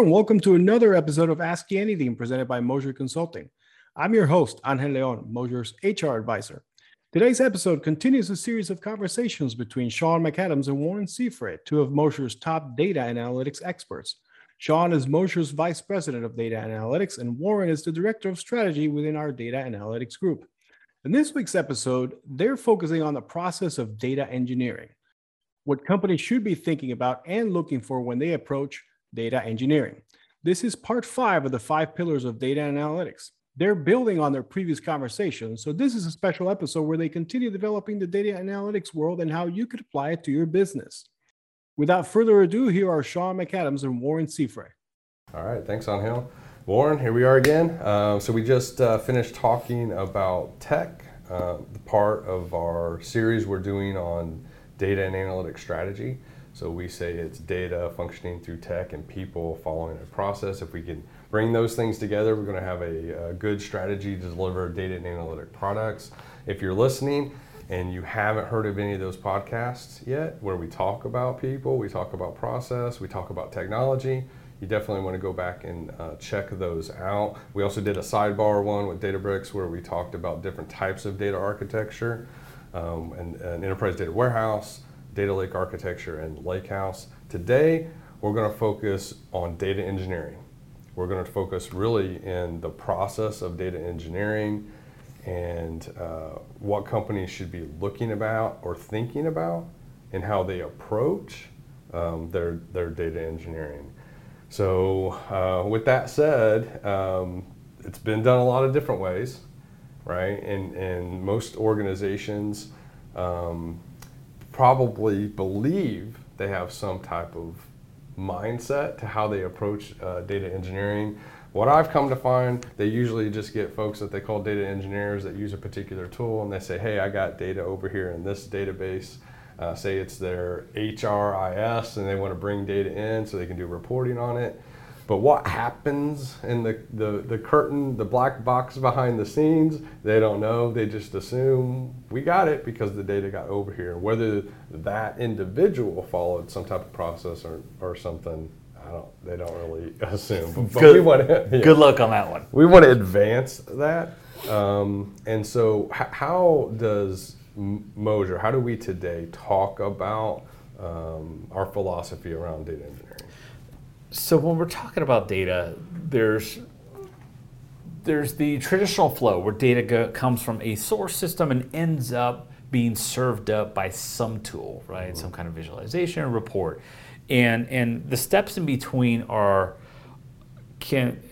and welcome to another episode of Ask Anything presented by Moser Consulting. I'm your host, Angel Leon, Moser's HR advisor. Today's episode continues a series of conversations between Shaun McAdams and Warren Siffre, two of Moser's top data analytics experts. Shaun is Moser's vice president of data analytics, and Warren is the director of strategy within our data analytics group. In this week's episode, they're focusing on the process of data engineering, what companies should be thinking about and looking for when they approach data engineering. This is part five of the five pillars of data analytics. They're building on their previous conversation. So, this is a special episode where they continue developing the data analytics world and how you could apply it to your business. Without further ado, here are Shaun McAdams and Warren Siffre. All right, thanks, Angel. Warren, here we are again. Uh, so we just uh, finished talking about tech, uh, the part of our series we're doing on data and analytics strategy. So we say it's data functioning through tech and people following a process. If we can bring those things together, we're going to have a, a good strategy to deliver data and analytic products. If you're listening, and you haven't heard of any of those podcasts yet, where we talk about people, we talk about process, we talk about technology, you definitely want to go back and uh, check those out. We also did a sidebar one with Databricks where we talked about different types of data architecture um, and, and enterprise data warehouse, data lake architecture, and lakehouse. Today, we're going to focus on data engineering. We're going to focus really in the process of data engineering and uh, what companies should be looking about or thinking about and how they approach um, their, their data engineering. So, uh, with that said, um, it's been done a lot of different ways, right? And, and most organizations um, probably believe they have some type of mindset to how they approach uh, data engineering. What I've come to find, they usually just get folks that they call data engineers that use a particular tool and they say, hey, I got data over here in this database. Uh, say it's their HRIS and they want to bring data in so they can do reporting on it. But what happens in the, the, the curtain, the black box behind the scenes, they don't know. They just assume we got it because the data got over here. Whether that individual followed some type of process or, or something, I don't, they don't really assume. But, but good, we want to, yeah. good luck on that one. We want to advance that. Um, and so, h- how does Moser, how do we today talk about um, our philosophy around data engineering? So, when we're talking about data, there's there's the traditional flow where data go, comes from a source system and ends up being served up by some tool, right? Mm-hmm. Some kind of visualization or report and and the steps in between are can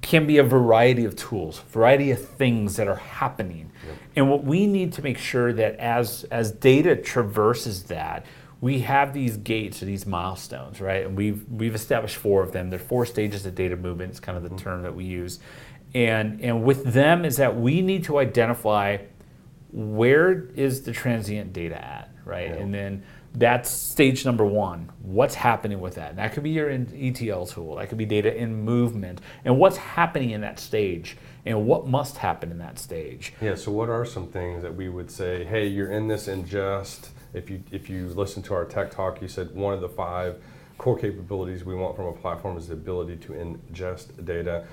can be a variety of tools, variety of things that are happening. Yep. And what we need to make sure that as as data traverses that, we have these gates or these milestones, right? And we've we've established four of them. There are four stages of data movement. It's kind of the mm-hmm. term that we use. And and with them is that we need to identify where is the transient data at, right? Yep. And then that's stage number one. What's happening with that? that could be your ETL tool. That could be data in movement. And what's happening in that stage? And what must happen in that stage? Yeah. So what are some things that we would say? Hey, you're in this ingest. If you if you listen to our tech talk, you said one of the five core capabilities we want from a platform is the ability to ingest data.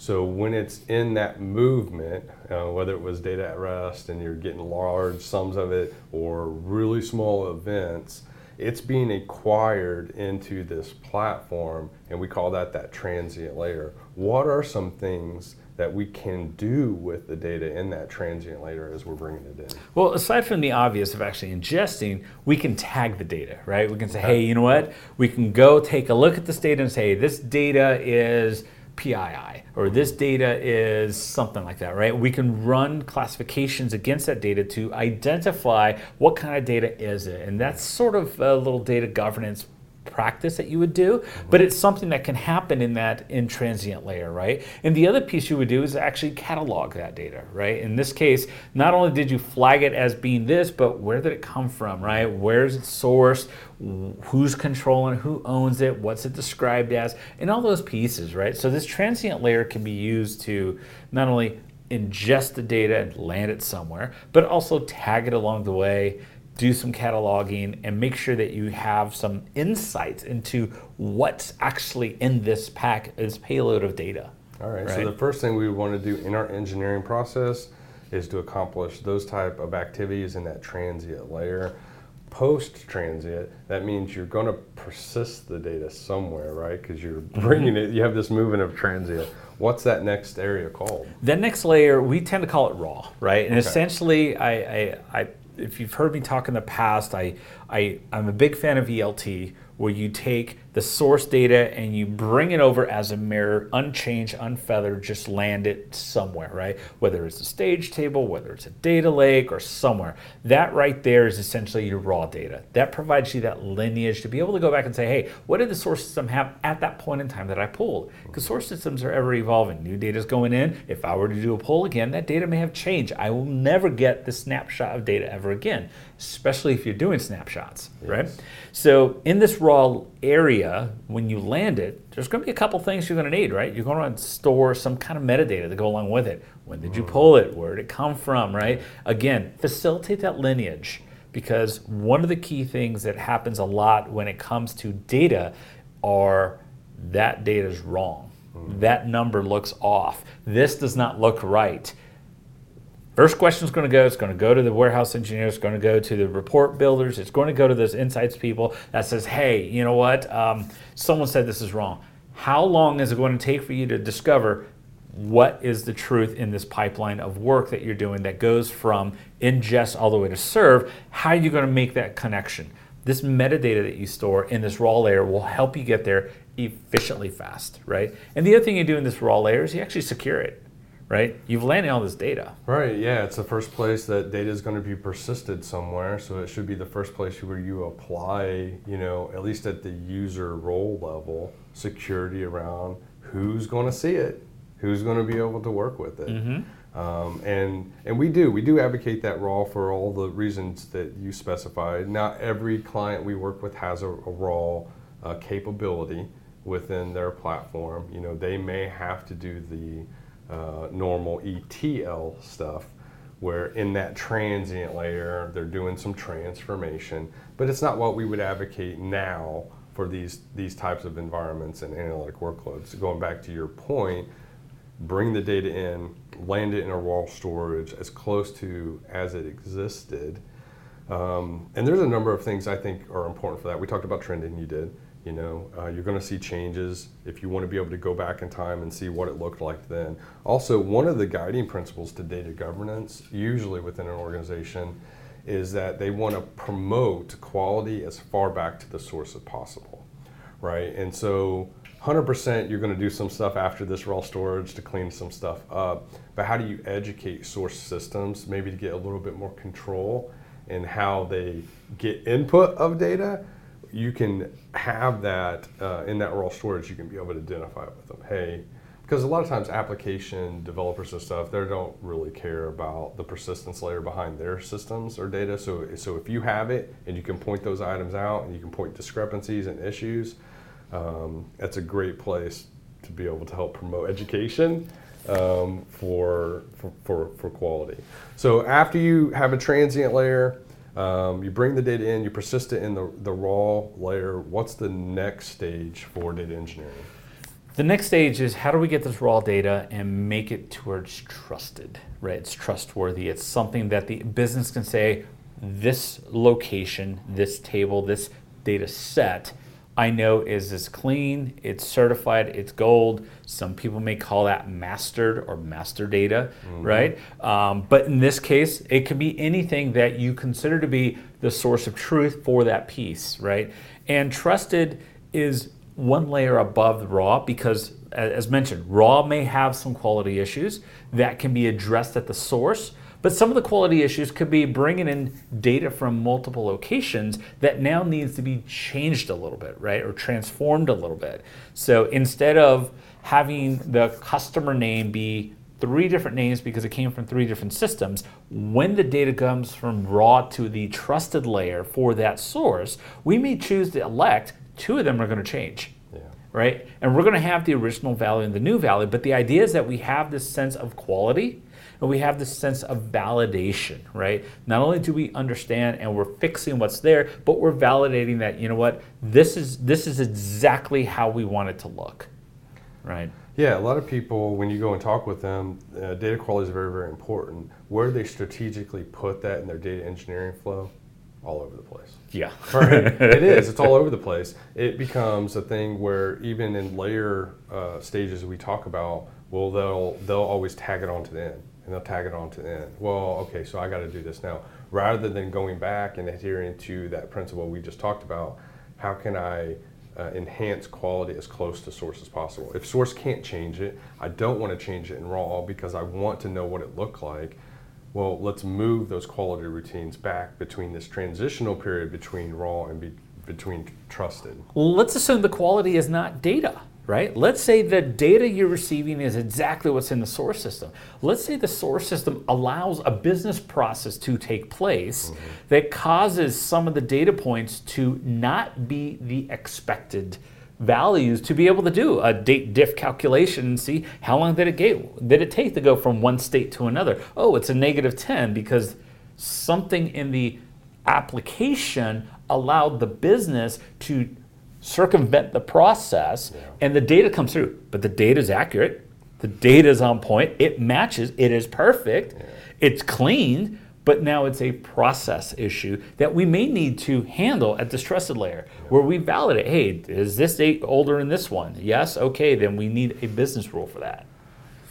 So when it's in that movement, uh, whether it was data at rest and you're getting large sums of it or really small events, it's being acquired into this platform, and we call that that transient layer. What are some things that we can do with the data in that transient layer as we're bringing it in? Well, aside from the obvious of actually ingesting, we can tag the data, right? We can say, hey, you know what? We can go take a look at this data and say, this data is PII, or this data is something like that, right? We can run classifications against that data to identify what kind of data is it. And that's sort of a little data governance practice that you would do, but it's something that can happen in that intransient layer, right? And the other piece you would do is actually catalog that data, right? In this case, not only did you flag it as being this, but where did it come from, right? Where is it sourced? Who's controlling Who owns it? What's it described as? And all those pieces, right? So this transient layer can be used to not only ingest the data and land it somewhere, but also tag it along the way, do some cataloging, and make sure that you have some insights into what's actually in this pack, this payload of data. All right. Right. So the first thing we want to do in our engineering process is to accomplish those type of activities in that transient layer. Post transient, that means you're going to persist the data somewhere, right? Because you're mm-hmm. bringing it. You have this movement of transient. What's that next area called? The next layer, we tend to call it raw, right? And essentially, I, I, I, if you've heard me talk in the past, I, I, I'm a big fan of ELT, where you take the source data and you bring it over as a mirror, unchanged, unfeathered, just land it somewhere, right? Whether it's a stage table, whether it's a data lake, or somewhere. That right there is essentially your raw data. That provides you that lineage to be able to go back and say, hey, what did the source system have at that point in time that I pulled? Because source systems are ever evolving. New data is going in. If I were to do a pull again, that data may have changed. I will never get the snapshot of data ever again, especially if you're doing snapshots, right? So in this raw area, when you land it, there's going to be a couple things you're going to need, right? You're going to store some kind of metadata to go along with it. When did you mm. pull it? Where did it come from, right? Again, facilitate that lineage because one of the key things that happens a lot when it comes to data are that data is wrong. Mm. That number looks off. This does not look right. First question is going to go, it's going to go to the warehouse engineer, it's going to go to the report builders, it's going to go to those insights people that says, hey, you know what? Um, someone said this is wrong. How long is it going to take for you to discover what is the truth in this pipeline of work that you're doing that goes from ingest all the way to serve? How are you going to make that connection? This metadata that you store in this raw layer will help you get there efficiently fast, right? And the other thing you do in this raw layer is you actually secure it, right? You've landed all this data. Right. Yeah. It's the first place that data is going to be persisted somewhere. So it should be the first place where you apply, you know, at least at the user role level, security around who's going to see it, who's going to be able to work with it. Um, and and we do we do advocate that raw for all the reasons that you specified. Not every client we work with has a, a raw uh, capability within their platform. You know, they may have to do the uh, normal ETL stuff, where in that transient layer they're doing some transformation, but it's not what we would advocate now for these these types of environments and analytic workloads. Going back to your point, bring the data in, land it in a raw storage as close to as it existed. Um, and there's a number of things I think are important for that. We talked about trending, you did. You know, uh, you're going to see changes if you want to be able to go back in time and see what it looked like then. Also, one of the guiding principles to data governance, usually within an organization, is that they want to promote quality as far back to the source as possible, right? And so 100% you're going to do some stuff after this raw storage to clean some stuff up. But how do you educate source systems maybe to get a little bit more control in how they get input of data? You can have that uh, in that raw storage, you can be able to identify with them. Hey, because a lot of times application developers and stuff, they don't really care about the persistence layer behind their systems or data. So, so if you have it and you can point those items out and you can point discrepancies and issues, um, that's a great place to be able to help promote education um, for, for, for, for quality. So after you have a transient layer, um, you bring the data in, you persist it in the, the raw layer. What's the next stage for data engineering? The next stage is how do we get this raw data and make it towards trusted, right? It's trustworthy. It's something that the business can say, this location, this table, this data set, I know is as clean, it's certified, it's gold. Some people may call that mastered or master data, right? Um, but in this case, it could be anything that you consider to be the source of truth for that piece, right? And trusted is one layer above raw because as mentioned raw may have some quality issues that can be addressed at the source but some of the quality issues could be bringing in data from multiple locations that now needs to be changed a little bit right or transformed a little bit so instead of having the customer name be three different names because it came from three different systems. When the data comes from raw to the trusted layer for that source, we may choose to elect two of them are going to change. Yeah. right? And we're going to have the original value and the new value, but the idea is that we have this sense of quality and we have this sense of validation, right? Not only do we understand and we're fixing what's there, but we're validating that, you know what, this is this is exactly how we want it to look. Right? Yeah, a lot of people, when you go and talk with them, uh, data quality is very, very important. Where do they strategically put that in their data engineering flow, all over the place. Yeah. right. It is. It's all over the place. It becomes a thing where even in layer uh, stages we talk about, well, they'll they'll always tag it on to the end, and they'll tag it on to the end. Well, okay, so I got to do this now, rather than going back and adhering to that principle we just talked about. How can I uh, enhance quality as close to source as possible? If source can't change it, I don't want to change it in raw because I want to know what it looked like well, let's move those quality routines back between this transitional period between raw and be, between trusted. Let's assume the quality is not data, right? Let's say the data you're receiving is exactly what's in the source system. Let's say the source system allows a business process to take place mm-hmm. that causes some of the data points to not be the expected values to be able to do a date diff calculation and see how long did it get, did it take to go from one state to another. Oh, it's a negative 10 because something in the application allowed the business to circumvent the process yeah. and the data comes through. But the data is accurate. The data is on point. It matches. It is perfect. Yeah. It's clean but now it's a process issue that we may need to handle at this trusted layer where we validate hey, is this date older than this one? Yes, okay, then we need a business rule for that.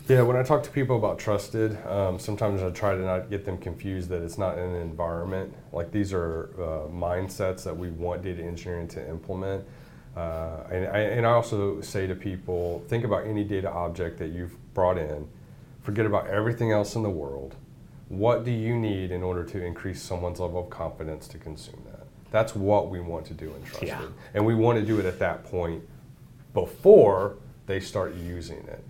Yeah, when I talk to people about trusted, um, sometimes I try to not get them confused that it's not an environment. Like these are uh, mindsets that we want data engineering to implement. Uh, and, I, and I also say to people think about any data object that you've brought in, forget about everything else in the world, what do you need in order to increase someone's level of confidence to consume that? That's what we want to do in Trusted. Yeah. And we want to do it at that point before they start using it.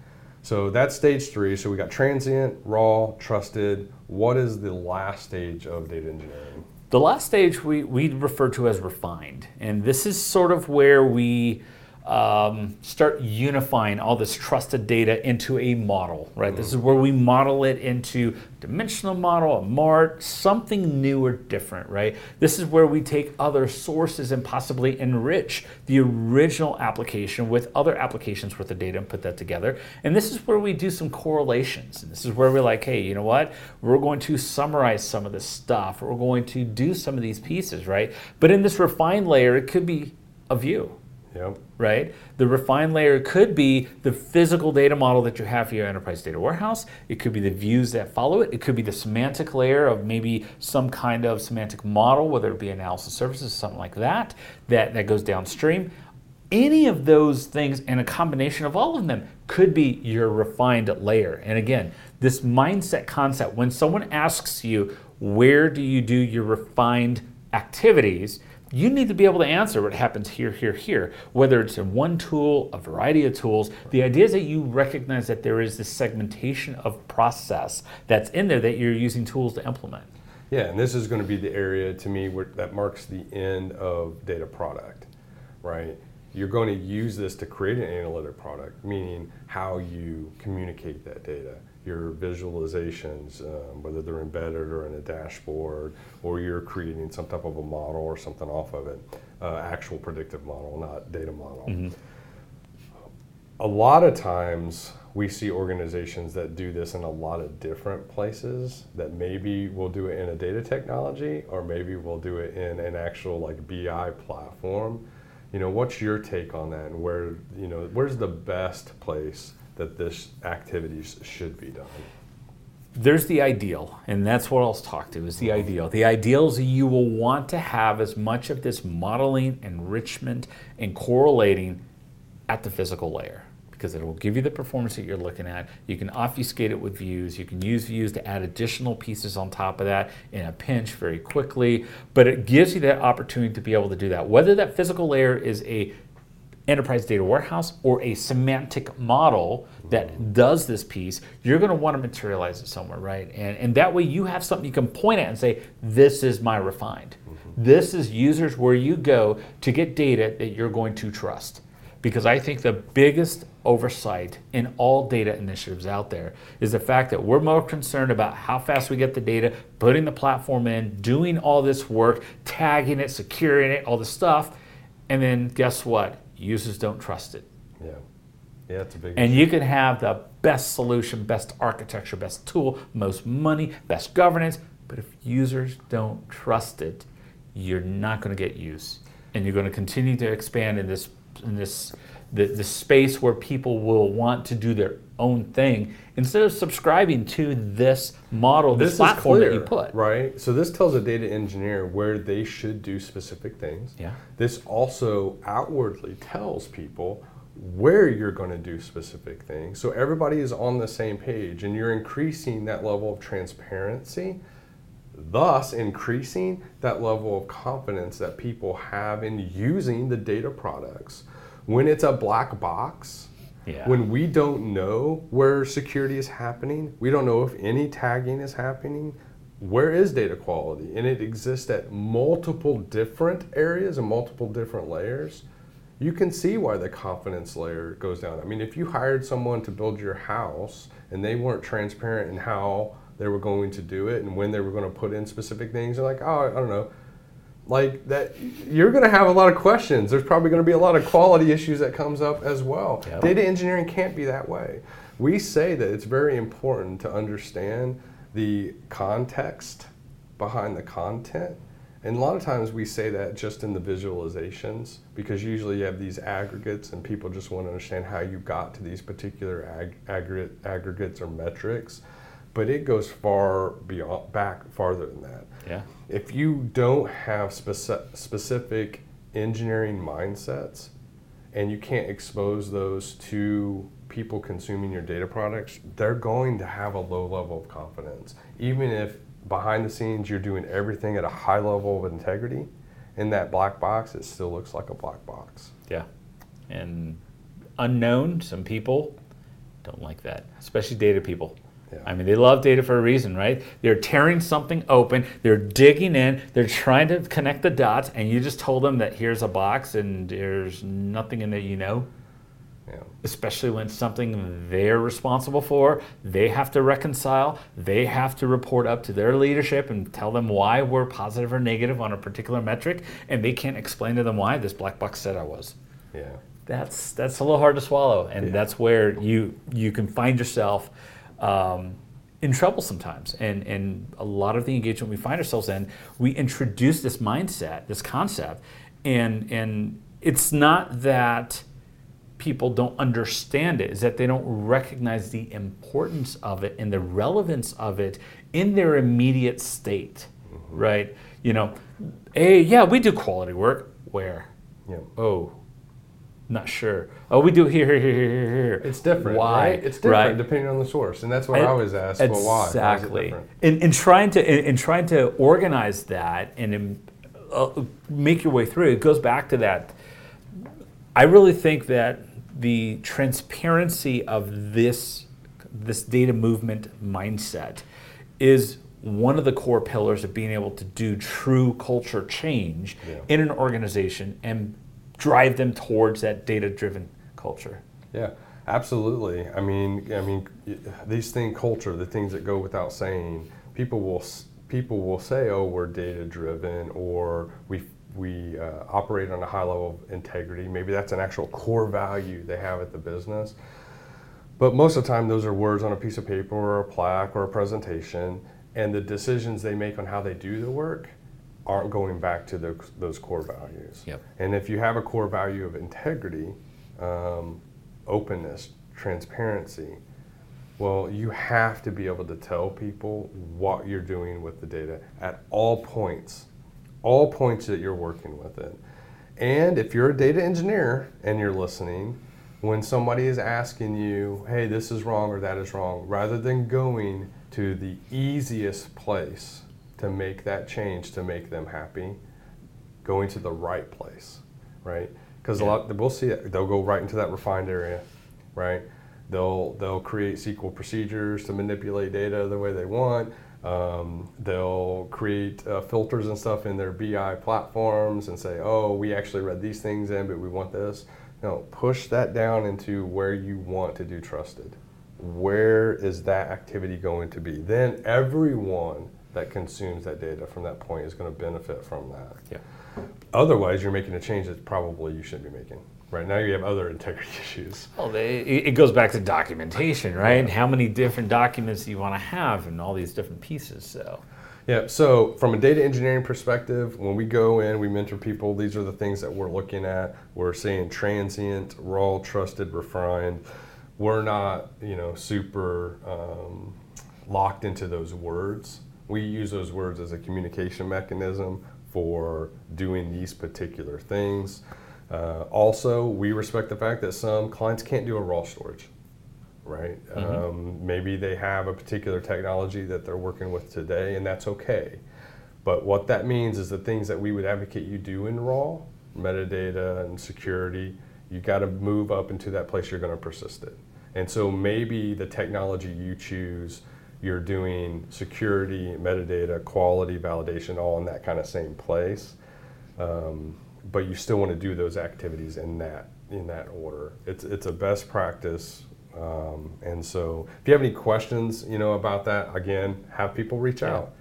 So that's stage three. So we got transient, raw, trusted. What is the last stage of data engineering? The last stage we, we refer to as refined. And this is sort of where we um, start unifying all this trusted data into a model, right? Mm-hmm. This is where we model it into dimensional model, a MART, something new or different, right? This is where we take other sources and possibly enrich the original application with other applications worth of data and put that together. And this is where we do some correlations. And this is where we're like, hey, you know what? We're going to summarize some of this stuff. We're going to do some of these pieces, right? But in this refined layer, it could be a view Yep. Right? The refined layer could be the physical data model that you have for your enterprise data warehouse. It could be the views that follow it. It could be the semantic layer of maybe some kind of semantic model, whether it be analysis services, something like that, that, that goes downstream. Any of those things and a combination of all of them could be your refined layer. And again, this mindset concept, when someone asks you, where do you do your refined activities? You need to be able to answer what happens here, here, here, whether it's in one tool, a variety of tools. The idea is that you recognize that there is this segmentation of process that's in there that you're using tools to implement. Yeah, and this is going to be the area to me where that marks the end of data product, right? You're going to use this to create an analytic product, meaning how you communicate that data your visualizations, um, whether they're embedded or in a dashboard, or you're creating some type of a model or something off of it, uh, actual predictive model, not data model. Mm-hmm. A lot of times we see organizations that do this in a lot of different places that maybe we'll do it in a data technology or maybe we'll do it in an actual like BI platform. You know, what's your take on that and where, you know, where's the best place that this activities should be done? There's the ideal, and that's what I'll talk to is the ideal. The ideal is you will want to have as much of this modeling, enrichment, and correlating at the physical layer because it will give you the performance that you're looking at. You can obfuscate it with views. You can use views to add additional pieces on top of that in a pinch very quickly. But it gives you that opportunity to be able to do that. Whether that physical layer is a enterprise data warehouse or a semantic model that does this piece, you're going to want to materialize it somewhere, right? And, and that way you have something you can point at and say, this is my refined. Mm-hmm. This is users where you go to get data that you're going to trust. because I think the biggest oversight in all data initiatives out there is the fact that we're more concerned about how fast we get the data, putting the platform in, doing all this work, tagging it, securing it, all this stuff, and then guess what? Users don't trust it. Yeah. Yeah, it's a big And you can have the best solution, best architecture, best tool, most money, best governance, but if users don't trust it, you're not going to get use. And you're going to continue to expand in this in this the, the space where people will want to do their own thing instead of subscribing to this model, this, this platform is clear, that you put. right? So this tells a data engineer where they should do specific things. Yeah. This also outwardly tells people where you're going to do specific things. So everybody is on the same page and you're increasing that level of transparency, thus increasing that level of confidence that people have in using the data products. When it's a black box, Yeah. when we don't know where security is happening, we don't know if any tagging is happening, where is data quality? And it exists at multiple different areas and multiple different layers. You can see why the confidence layer goes down. I mean, if you hired someone to build your house and they weren't transparent in how they were going to do it and when they were going to put in specific things, they're like, oh, I don't know, like that you're going to have a lot of questions. There's probably going to be a lot of quality issues that comes up as well. Yep. data engineering can't be that way. We say that it's very important to understand the context behind the content. And a lot of times we say that just in the visualizations because usually you have these aggregates and people just want to understand how you got to these particular ag- aggregate, aggregates or metrics but it goes far beyond back farther than that Yeah. if you don't have speci- specific engineering mindsets and you can't expose those to people consuming your data products, they're going to have a low level of confidence. Even if behind the scenes you're doing everything at a high level of integrity, in that black box, it still looks like a black box. Yeah. And unknown, some people don't like that, especially data people. Yeah. I mean, they love data for a reason, right? They're tearing something open, they're digging in, they're trying to connect the dots, and you just told them that here's a box and there's nothing in it you know. Yeah. Especially when something they're responsible for, they have to reconcile, they have to report up to their leadership and tell them why we're positive or negative on a particular metric, and they can't explain to them why this black box said I was Yeah. that's that's a little hard to swallow, and Yeah. that's where you you can find yourself um, in trouble sometimes. And and a lot of the engagement we find ourselves in, we introduce this mindset, this concept, and and it's not that people don't understand it is that they don't recognize the importance of it and the relevance of it in their immediate state right you know hey yeah we do quality work where Yeah. oh not sure oh we do here here here here here It's different. why Right? It's different right depending on the source. And that's what I, always ask. Well, why? Exactly. in trying to in, in trying to organize that and in, uh, make your way through it, it goes back to that. I really think that the transparency of this this data movement mindset is one of the core pillars of being able to do true culture change Yeah. in an organization and drive them towards that data driven culture. Yeah, absolutely. I mean, I mean, these things, culture, the things that go without saying. People will people will say, "Oh, we're data driven," or we we uh, operate on a high level of integrity. Maybe that's an actual core value they have at the business. But most of the time, those are words on a piece of paper or a plaque or a presentation, and the decisions they make on how they do the work aren't going back to those, those core values. Yep. And if you have a core value of integrity, um, openness, transparency, well, you have to be able to tell people what you're doing with the data at all points, all points that you're working with it. And if you're a data engineer and you're listening, when somebody is asking you, hey, this is wrong or that is wrong, rather than going to the easiest place to make that change to make them happy, going to the right place, right? Because a lot we'll see it. They'll go right into that refined area, right? They'll they'll create SQL procedures to manipulate data the way they want. Um, they'll create uh, filters and stuff in their BI platforms and say, oh, we actually read these things in, but we want this. No, push that down into where you want to do trusted. Where is that activity going to be? Then everyone that consumes that data from that point is going to benefit from that. Yeah. Otherwise, you're making a change that probably you shouldn't be making. Right now, you have other integrity issues. Well, they, it goes back to documentation, right? And how many different documents do you want to have and all these different pieces. So, Yeah, so from a data engineering perspective, when we go in, we mentor people, these are the things that we're looking at. We're saying transient, raw, trusted, refined. We're not, you know, super um, locked into those words. We use those words as a communication mechanism for doing these particular things. Uh, also, we respect the fact that some clients can't do a raw storage right? Um, maybe they have a particular technology that they're working with today, and that's okay. But what that means is the things that we would advocate you do in raw, metadata and security, you got to move up into that place you're going to persist it. And so maybe the technology you choose, you're doing security, metadata, quality, validation, all in that kind of same place. Um, but you still want to do those activities in that in that order. It's it's a best practice. Um, and so, if you have any questions, you know about that, again, have people reach out.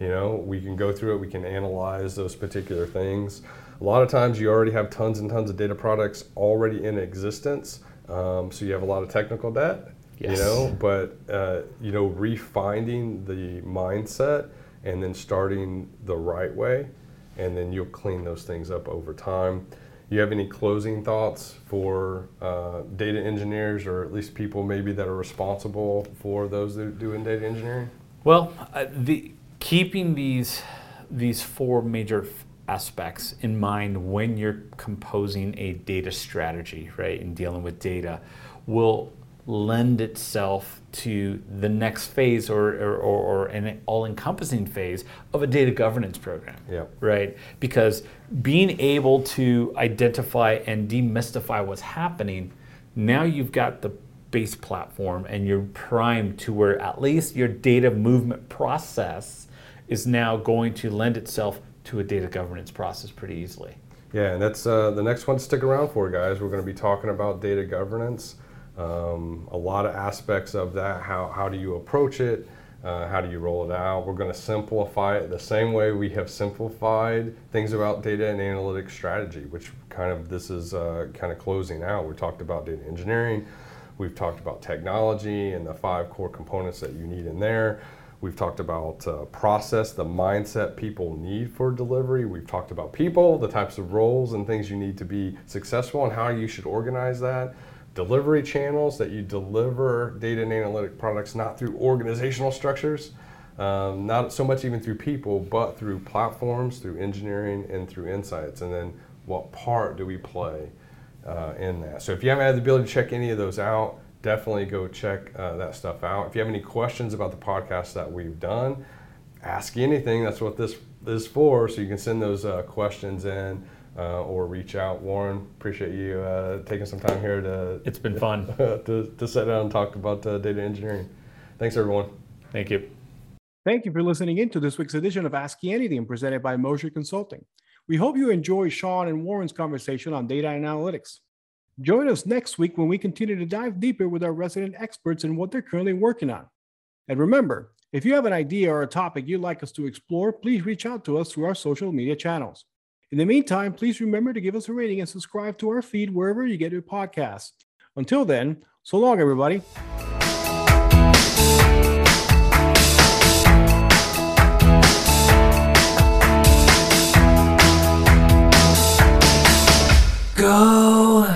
You know, we can go through it. We can analyze those particular things. A lot of times, you already have tons and tons of data products already in existence, um, so you have a lot of technical debt. You know, but uh, you know, refining the mindset and then starting the right way, and then you'll clean those things up over time. You have any closing thoughts for uh, data engineers, or at least people maybe that are responsible for those that are doing data engineering? well, uh, the keeping these these four major f- aspects in mind when you're composing a data strategy, right, and dealing with data, will lend itself to the next phase or, or, or, or an all-encompassing phase of a data governance program. Yeah. right? Because being able to identify and demystify what's happening, now you've got the base platform and you're primed to where at least your data movement process is now going to lend itself to a data governance process pretty easily. Yeah, and that's uh, the next one. to Stick around for, guys. We're going to be talking about data governance. Um, a lot of aspects of that. How how do you approach it? Uh, how do you roll it out? We're going to simplify it the same way we have simplified things about data and analytics strategy, which kind of this is uh, kind of closing out. We talked about data engineering. We've talked about technology and the five core components that you need in there. We've talked about uh, process, the mindset people need for delivery. We've talked about people, the types of roles and things you need to be successful, and how you should organize that. Delivery channels that you deliver data and analytic products not through organizational structures, um, not so much even through people, but through platforms, through engineering, and through insights. And then what part do we play uh, in that? So if you haven't had the ability to check any of those out, definitely go check uh, that stuff out. If you have any questions about the podcast that we've done, ask anything. That's what this is for. So you can send those uh, questions in uh, or reach out. Warren, appreciate you uh, taking some time here to It's been fun. to, to sit down and talk about uh, data engineering. Thanks, everyone. Thank you. Thank you for listening in to this week's edition of Ask You Anything presented by Moser Consulting. We hope you enjoy Shaun and Warren's conversation on data and analytics. Join us next week when we continue to dive deeper with our resident experts and what they're currently working on. And remember, if you have an idea or a topic you'd like us to explore, please reach out to us through our social media channels. In the meantime, please remember to give us a rating and subscribe to our feed wherever you get your podcasts. Until then, so long, everybody. Go